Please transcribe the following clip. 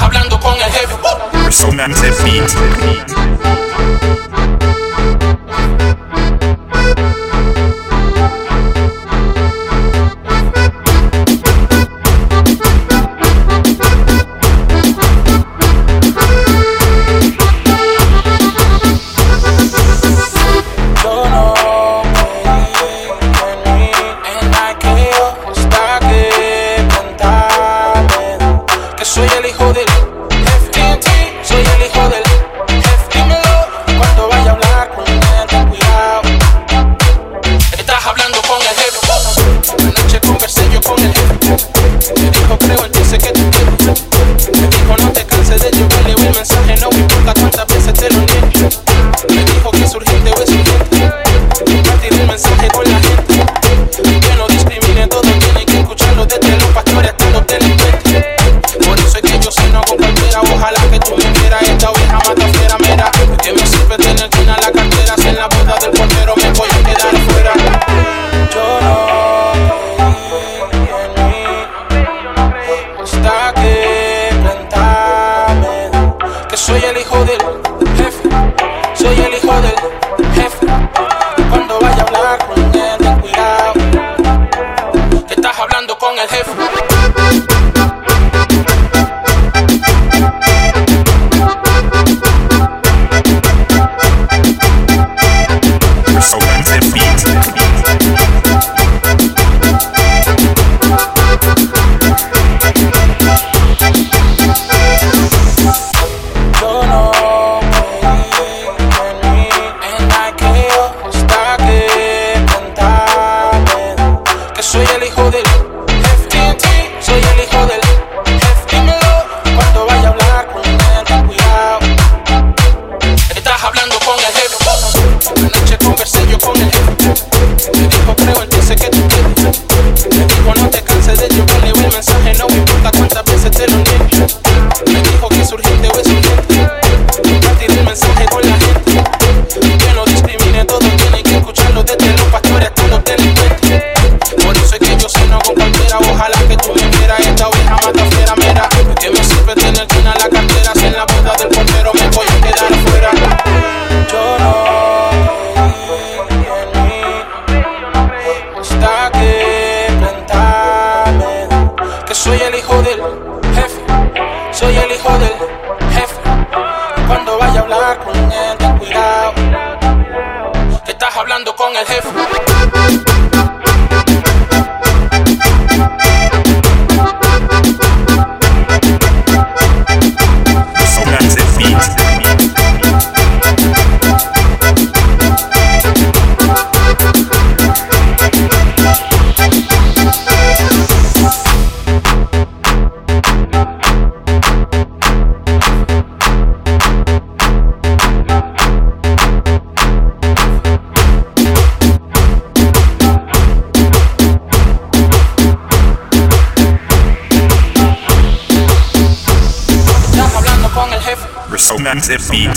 hablando con el jefe. Resonante beat. the beat. Soy el hijo del jefe, soy el hijo del jefe. Cuando vaya a hablar con él, ten cuidado, que estás hablando con el jefe. Massive beat.